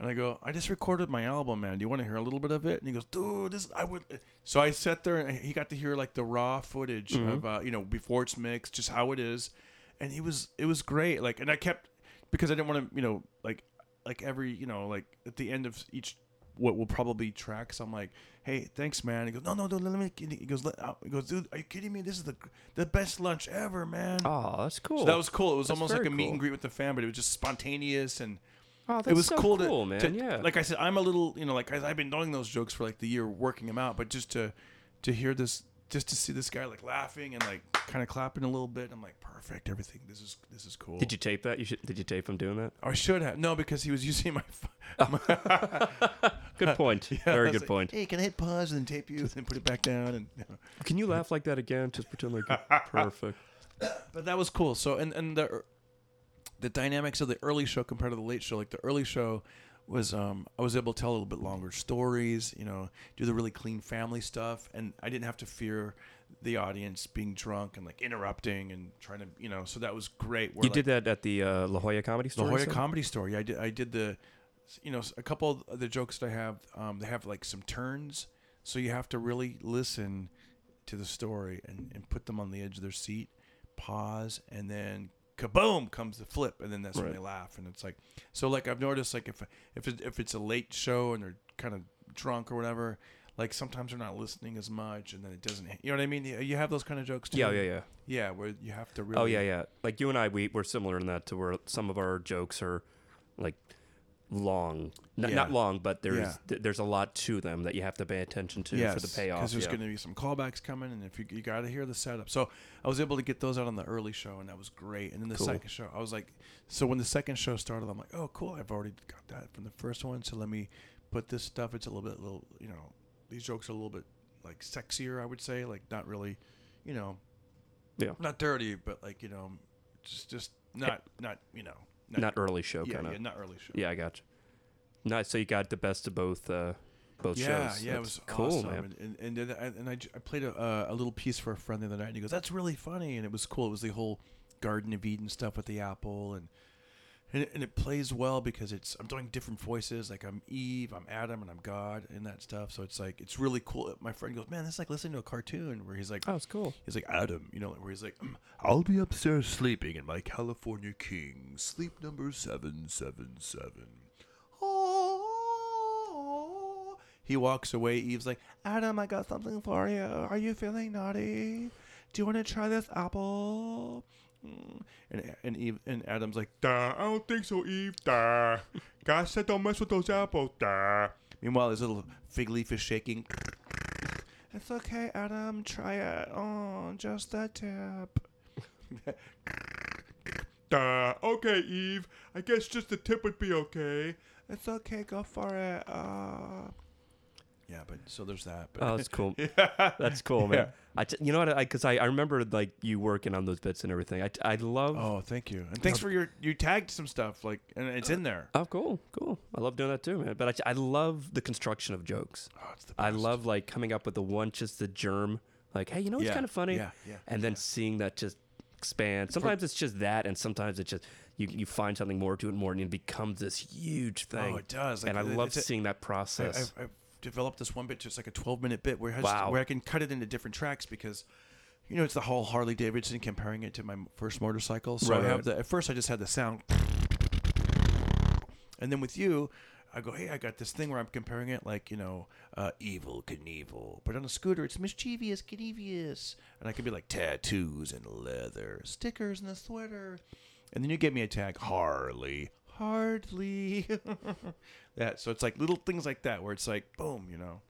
And I go, "I just recorded my album, man. Do you want to hear a little bit of it?" And he goes, "Dude, this I would." So I sat there, and he got to hear like the raw footage Mm-hmm. of uh, you know before it's mixed, just how it is, and he was it was great. Like, and I kept because I didn't want to you know like like every you know like at the end of each what will probably be tracks. I'm like, hey, thanks, man. He goes, no, no, dude, let me. He goes, let, he goes, dude, are you kidding me? This is the the best lunch ever, man. Oh, that's cool. So that was cool. It was That's almost like a meet and greet with the fan, but it was just spontaneous and oh, that's it was so cool, cool, to, man. to- yeah. Like I said, I'm a little, you know, like I, I've been knowing those jokes for like the year, working them out, but just to to hear this, just to see this guy like laughing and like kind of clapping a little bit, I'm like, perfect. Everything. This is this is cool. did you tape that? You should. Did you tape him doing that? I should have no because he was using my. phone. [LAUGHS] [LAUGHS] Good point. [LAUGHS] Yeah, Very good like, point. Hey, can I hit pause and then tape you and then put it back down and. You know. Can you laugh like that again? Just pretend like perfect. but that was cool. So and and the the dynamics of the early show compared to the late show, like the early show was um I was able to tell a little bit longer stories, you know, do the really clean family stuff, and I didn't have to fear the audience being drunk and like interrupting and trying to you know. So that was great. Where, You like, did that at the uh, La Jolla Comedy Store. Hoya you said? Comedy Store. Yeah, I did. I did the, you know, a couple of the jokes that I have. Um, they have like some turns, so you have to really listen to the story and, and put them on the edge of their seat, pause, and then kaboom comes the flip, and then that's when they laugh. And it's like, so like I've noticed like if if it, if it's a late show and they're kind of drunk or whatever. Like sometimes they're not listening as much, and then it doesn't. You know what I mean? You you have those kind of jokes too. Yeah, yeah, yeah. Yeah, where you have to really. Oh yeah, yeah. Like you and I, we we're similar in that to where some of our jokes are like long. N- Yeah. Not long, but there's Yeah. th- there's a lot to them that you have to pay attention to for the payoff. Because there's yeah. going to be some callbacks coming, and if you you got to hear the setup. So I was able to get those out on the early show, and that was great. And then the Cool. second show, I was like, so when the second show started, I'm like, oh, cool, I've already got that from the first one. So let me put this stuff. It's a little bit, little, you know, these jokes are a little bit like sexier, I would say, like not really, you know, Yeah. not dirty, but like you know, just just not not you know, not early show yeah, kind of. yeah, not early show. Yeah, I got you. Nice. So you got the best of both uh, both yeah, shows. Yeah, yeah, it was cool, awesome. man. And and, and I, and I, I played a, uh, a little piece for a friend the other night, and he goes, "That's really funny," and it was cool. It was the whole Garden of Eden stuff with the apple, and and it, and it plays well because it's I'm doing different voices. Like I'm Eve, I'm Adam, and I'm God, and that stuff. So it's like it's really cool. My friend goes, "Man, that's like listening to a cartoon where he's like." Oh, it's cool. He's like Adam, you know, where he's like, "Mm, "I'll be upstairs sleeping in my California King, sleep number seven seven seven. Oh. He walks away. Eve's like, Adam, I got something for you. Are you feeling naughty? Do you want to try this apple? Mm. And and Eve and Adam's like, Duh, I don't think so, Eve. Duh. God said don't mess with those apples. Duh. Meanwhile, his little fig leaf is shaking. It's okay, Adam. Try it. Oh, just the tip. [LAUGHS] Duh. Okay, Eve. I guess just the tip would be okay. It's okay. Go for it. Uh. Yeah, but so there's that. But Oh, that's cool. [LAUGHS] yeah. That's cool, man. Yeah. I t- you know what? I because I, I remember like you working on those bits and everything. I, I love. Oh, thank you. And thanks for your you tagged some stuff like and it's in there. Oh, cool, cool. I love doing that too, man. But I, I love the construction of jokes. Oh, it's the best. I love like coming up with the one, just the germ. Like, hey, you know what's Yeah, kind of funny? Yeah, yeah. And then seeing that just expand. Sometimes it's just that, and sometimes it's just you you find something more to it more, and it becomes this huge oh, thing. Oh, it does. Like, and I love a- seeing that process. I've, I've developed this one bit, just like a 12 minute bit, where, it has Wow. where I can cut it into different tracks because, you know, it's the whole Harley Davidson comparing it to my first motorcycle. So Right, I have the at first I just had the sound, and then with you, I go, hey, I got this thing where I'm comparing it like you know, uh, Evel Knievel, but on a scooter it's mischievous Knievious, and I could be like tattoos and leather, stickers and a sweater, and then you give me a tag Harley. Hardly [LAUGHS] that so it's like little things like that where it's like boom you know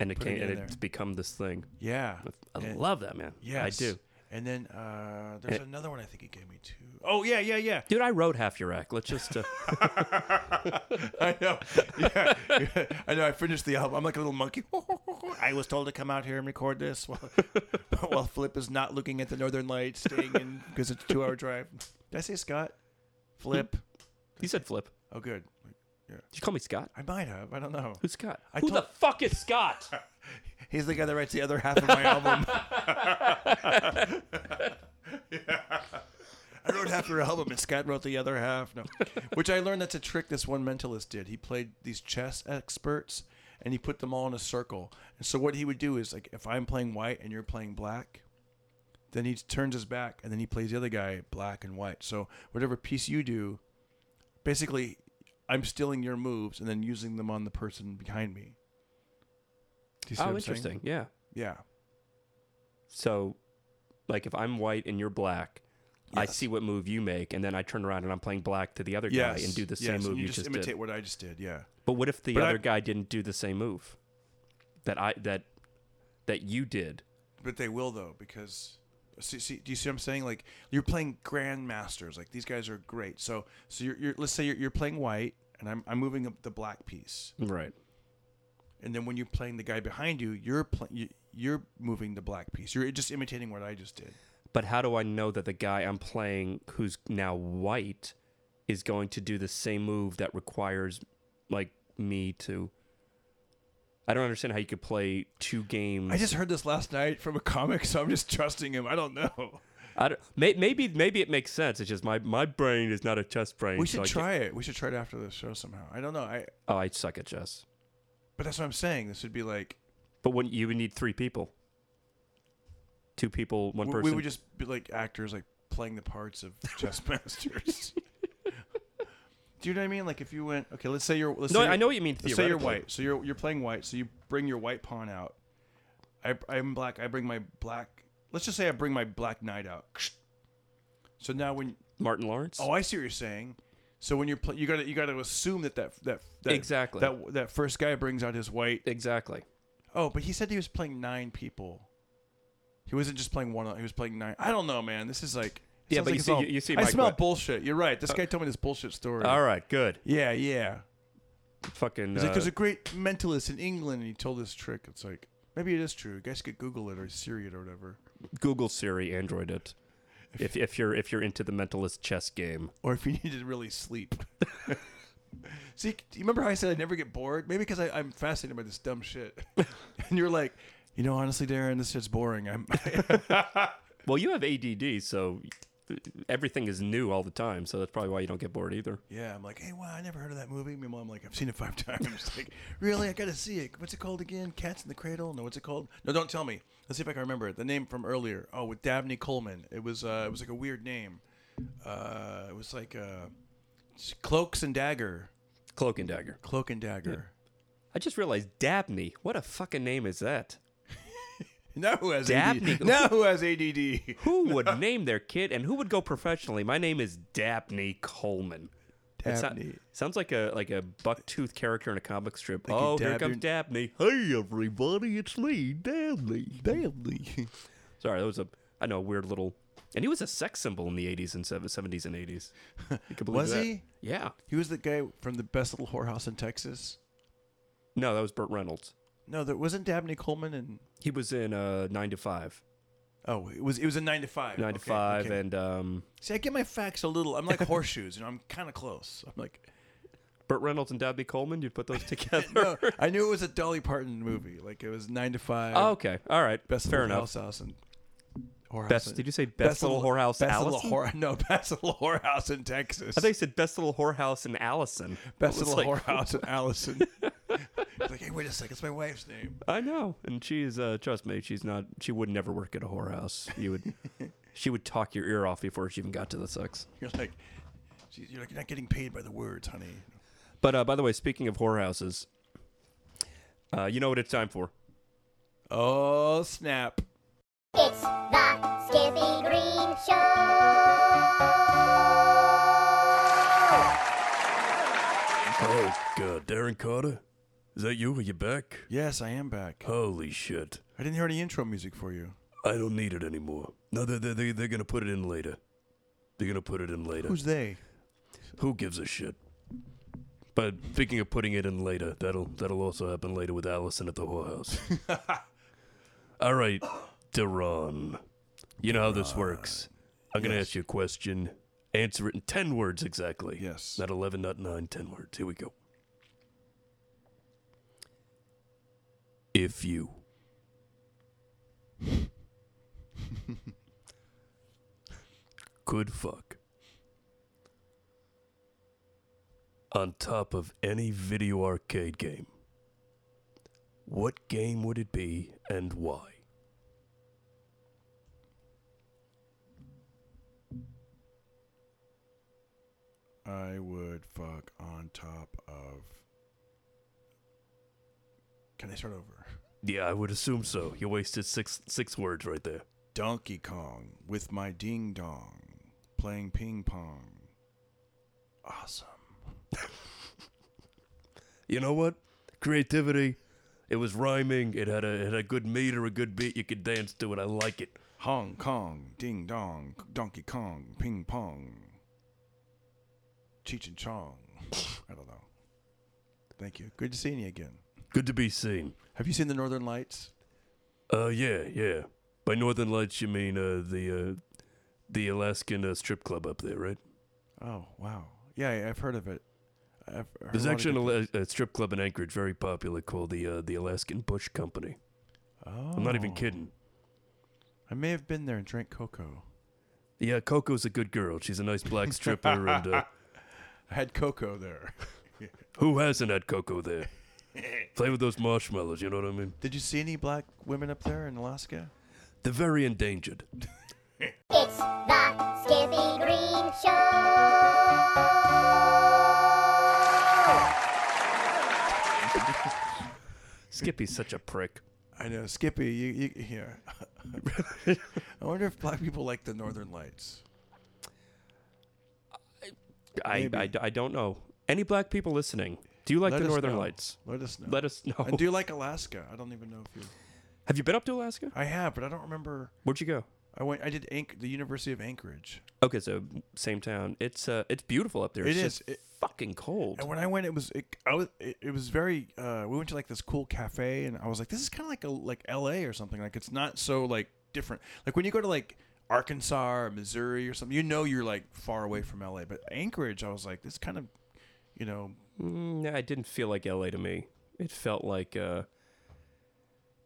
and it put can it and in it's become this thing. yeah I And- love that, man. yeah I do. and then uh there's another one i think he gave me too oh yeah yeah yeah Dude, I wrote half your act. Let's just. Uh, [LAUGHS] i know yeah, yeah. [LAUGHS] i know i finished the album i'm like a little monkey i was told to come out here and record this while, while flip is not looking at the northern lights staying in because it's a two hour drive did i say scott flip you said flip. oh good Did you call me Scott? i might have i don't know Who's Scott? I Who told- the fuck is Scott? [LAUGHS] He's the guy that writes the other half of my album. Yeah. [LAUGHS] [LAUGHS] I wrote half of your album, and Scott wrote the other half. No, which I learned that's a trick this one mentalist did. He played these chess experts, and he put them all in a circle. And so what he would do is like, if I'm playing white and you're playing black, then he turns his back, and then he plays the other guy black and white. So whatever piece you do, basically, I'm stealing your moves and then using them on the person behind me. Do you see oh, what I'm oh, saying? interesting. Yeah. Yeah. So, like, if I'm white and you're black, I see what move you make, and then I turn around and I'm playing black to the other guy and do the same yes, move you, you just, just imitate did. what I just did. Yeah. But what if the But I- other guy didn't do the same move that I that that you did? But they will though because see, see do you see what I'm saying? Like you're playing grandmasters. Like these guys are great. So so you're, you're let's say you're, you're playing white and I'm I'm moving up the black piece. Right. And then when you're playing the guy behind you, you're pl- you, you're moving the black piece. You're just imitating what I just did. But how do I know that the guy I'm playing, who's now white, is going to do the same move that requires, like, me to? I don't understand how you could play two games. I just heard this last night from a comic, so I'm just trusting him. I don't know. I don't, may, maybe maybe it makes sense. It's just my my brain is not a chess brain. We should I try it. We should try it after the show somehow. I don't know. I oh, I suck at chess. but that's what I'm saying. This would be like But when you would need three people, two people, one we, person. we would just be like actors, like playing the parts of [LAUGHS] chess masters. Do you know what I mean? Like if you went, okay, let's say you're, let's no, say I know what you mean. Let's say you're white, so you're you're playing white, so you bring your white pawn out. I I'm black. I bring my black. Let's just say I bring my black knight out. [SNIFFS] So now when Martin Lawrence. oh I see what you're saying. So when you're pl- you gotta you gotta assume that that that, that Exactly. that that first guy brings out his white. Exactly. Oh, but he said he was playing nine people. He wasn't just playing one. He was playing nine. I don't know, man. This is like. Yeah, sounds but like you it's see- all- you- see I my smell que- bullshit. You're right. This guy told me this bullshit story. All right. Good. Yeah, yeah. Fucking. He's like, uh, there's a great mentalist in England, and he told this trick. It's like maybe it is true. You guys could Google it or Siri it or whatever. Google Siri, Android it. If, if you're if you're into the mentalist chess game, or if you [LAUGHS] need to really sleep. [LAUGHS] See, do you remember how I said I never get bored? Maybe because I'm fascinated by this dumb shit. [LAUGHS] and you're like, you know, honestly, Darren, this shit's boring. I'm. well, you have ADD, so everything is new all the time. So that's probably why you don't get bored either. yeah, I'm like, hey, wow, I never heard of that movie. Meanwhile, I'm like, I've seen it five [LAUGHS] times. like, really, I gotta see it. What's it called again? Cats in the Cradle? No, what's it called? No, don't tell me. Let's see if I can remember it. The name from earlier. Oh, with Dabney Coleman. It was. Uh, it was like a weird name. Uh, it was like uh, Cloaks and Dagger. Cloak and Dagger. Cloak and Dagger. I just realized Dabney. What a fucking name is that? [LAUGHS] Now who has Dabney. ADD? Now who has ADD? [LAUGHS] Who would name their kid and who would go professionally? My name is Dabney Coleman. Dabney. sounds like a like a bucktooth character in a comic strip. Like oh, here comes Dabney. Hey everybody, it's me, Dabney. Dabney. [LAUGHS] Sorry, that was a I know a weird little and he was a sex symbol in the 80s and 70s and 80s. You could believe Was that. he? Yeah. He was the guy from the best little whorehouse in Texas. No, that was Burt Reynolds. No, there wasn't Dabney Coleman and He was in uh 9 to 5. oh, it was it was a nine to five. 9 to Okay, 5 okay. and um see, I get my facts a little. I'm like [LAUGHS] horseshoes, you know. I'm kind of close. I'm like, Burt Reynolds and Dabney Coleman, you'd put those [LAUGHS] together. no, I knew it was a Dolly Parton movie. Like it was nine to five. Oh, okay. All right. best Fair little enough. house house and whorehouse. Best, in- did you say best, little whorehouse best Allison? Little whore, no, [LAUGHS] best little whorehouse in Texas. I think you said best little whorehouse in Allison. best was little like- whorehouse in Allison. It's like, hey, wait a second, it's my wife's name. I know, and she's uh, trust me, she's not. She would never work at a whorehouse. You would, [LAUGHS] she would talk your ear off before she even got to the sex. You're like, geez, you're like, you're not getting paid by the words, honey. But uh, by the way, speaking of whorehouses, uh, you know what it's time for? Oh snap! It's the Skippy Green Show. Oh, God, Darren Carter? Is that you? Are you back? Yes, I am back. Holy shit. I didn't hear any intro music for you. I don't need it anymore. No, they're, they're, they're, going to put it in later. They're going to put it in later. Who's they? Who gives a shit? But speaking of putting it in later, that'll that'll also happen later with Allison at the whorehouse. [LAUGHS] All right, Duran. You know how this works. I'm going to Yes. ask you a question. Answer it in 10 words exactly. Yes. Not 11, not 9, 10 words. Here we go. If you [LAUGHS] could fuck on top of any video arcade game, what game would it be and why? I would fuck on top of. Can I start over? Yeah, I would assume so. You wasted six six words right there. Donkey Kong with my ding dong, playing ping pong. Awesome. [LAUGHS] You know what? Creativity. It was rhyming. It had a it had a good meter, a good beat. You could dance to it. I like it. Hong Kong, ding dong, Donkey Kong, ping pong. Cheech and Chong. [LAUGHS] I don't know. Thank you. Good to see you again. Good to be seen. Have you seen the Northern Lights? Uh, yeah, yeah. By Northern Lights, you mean uh the uh the Alaskan uh, strip club up there, right? Oh wow. Yeah, I've heard of it. I've heard There's a actually an, Ala- a strip club in Anchorage, very popular, called the uh, the Alaskan Bush Company. Oh. I'm not even kidding. I may have been there and drank cocoa. Yeah, Coco's a good girl. She's a nice black [LAUGHS] stripper, and uh, [LAUGHS] I had cocoa there. who hasn't had cocoa there? [LAUGHS] [LAUGHS] Play with those marshmallows. You know what I mean? Did you see any black women up there in Alaska? They're very endangered. [LAUGHS] It's the Skippy Green Show. Skippy's such a prick. I know, Skippy. You, you here. [LAUGHS] I wonder if black people like the Northern Lights. I, Maybe. I, I don't know. Any black people listening? Do you like Let the us Northern know. Lights? Let us know. Let us know. And do you like Alaska? I don't even know if you. Have you been up to Alaska? I have, but I don't remember. Where'd you go? I went. I did Anch- the University of Anchorage. Okay, so same town. It's uh, it's beautiful up there. It It's is. just It- fucking cold. And when I went, it was it, I was it, it was very. Uh, we went to like this cool cafe, and I was like, this is kind of like a like L.A. or something. Like it's not so like different. Like when you go to like Arkansas or Missouri or something, you know you're like far away from L.A. But Anchorage, I was like, this kind of, you know, Mm, it didn't feel like LA to me. It felt like, uh,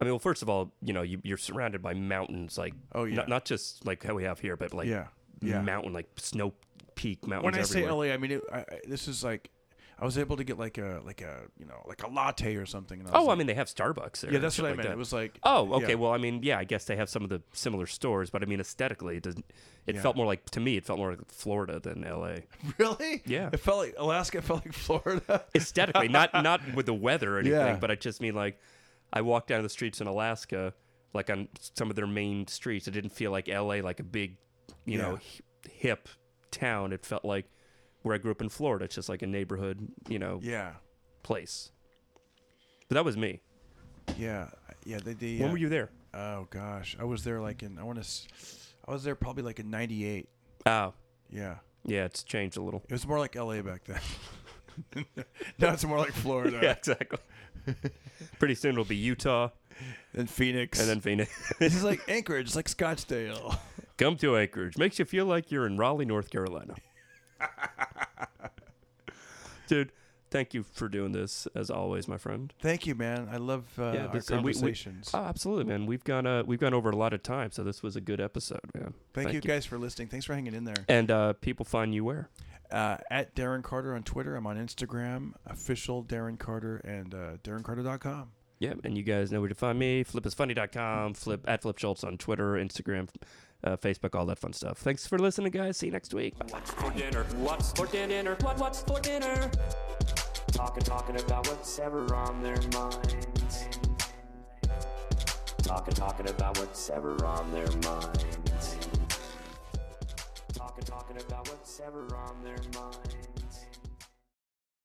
I mean, well, first of all, you know, you, you're surrounded by mountains, like, Oh, yeah. not, not just like how we have here, but like yeah, yeah. mountain, like snow peak mountains when I say. LA, I mean it, I, this is like I was able to get like a like a you know like a latte or something. And I oh, I mean, they have Starbucks there. yeah, that's what I like meant. that. It was like Oh, okay. yeah. Well, I mean, yeah, I guess they have some of the similar stores, but I mean, aesthetically, it doesn't. It Yeah. felt more like to me, it felt more like Florida than LA. [LAUGHS] really Yeah. It felt like Alaska. Felt like Florida. [LAUGHS] Aesthetically, not not with the weather or anything, Yeah. but I just mean like, I walked down the streets in Alaska, like on some of their main streets. It didn't feel like LA, like a big, you know, hip town. It felt like where I grew up in Florida. It's just like a neighborhood, you know, yeah, place. But that was me. yeah, yeah. They, they, When uh, were you there? Oh gosh, I was there like in I want to. I was there probably like in '98. Oh, Yeah, yeah, it's changed a little. it was more like LA back then. [LAUGHS] now it's more like Florida [LAUGHS] Yeah, exactly. [LAUGHS] Pretty soon it'll be Utah and Phoenix. and then Phoenix. this is like Anchorage, it's like Scottsdale. Come to Anchorage. Makes you feel like you're in Raleigh, North Carolina. Dude, thank you for doing this as always, my friend. Thank you, man. I love uh, Yeah, our this- and we- we- conversations. Oh, absolutely, man. We've gone uh, we've gone over a lot of time, so this was a good episode, man. Thank, you guys for listening. Thanks for hanging in there. And uh, people find you where? Uh, at Darren Carter on Twitter. I'm on Instagram, official Darren Carter, and uh, DarrenCarter.com. Yeah, and you guys know where to find me. Flip is Flipisfunny.com, flip at Flip Schultz on Twitter, Instagram, uh, Facebook, all that fun stuff. Thanks for listening, guys. See you next week. What's for dinner? What's for dinner? What, what's for dinner? Talking, talking about what's ever on their minds. Talking, talking about what's ever on their minds. Talking, talking about what's ever on their minds.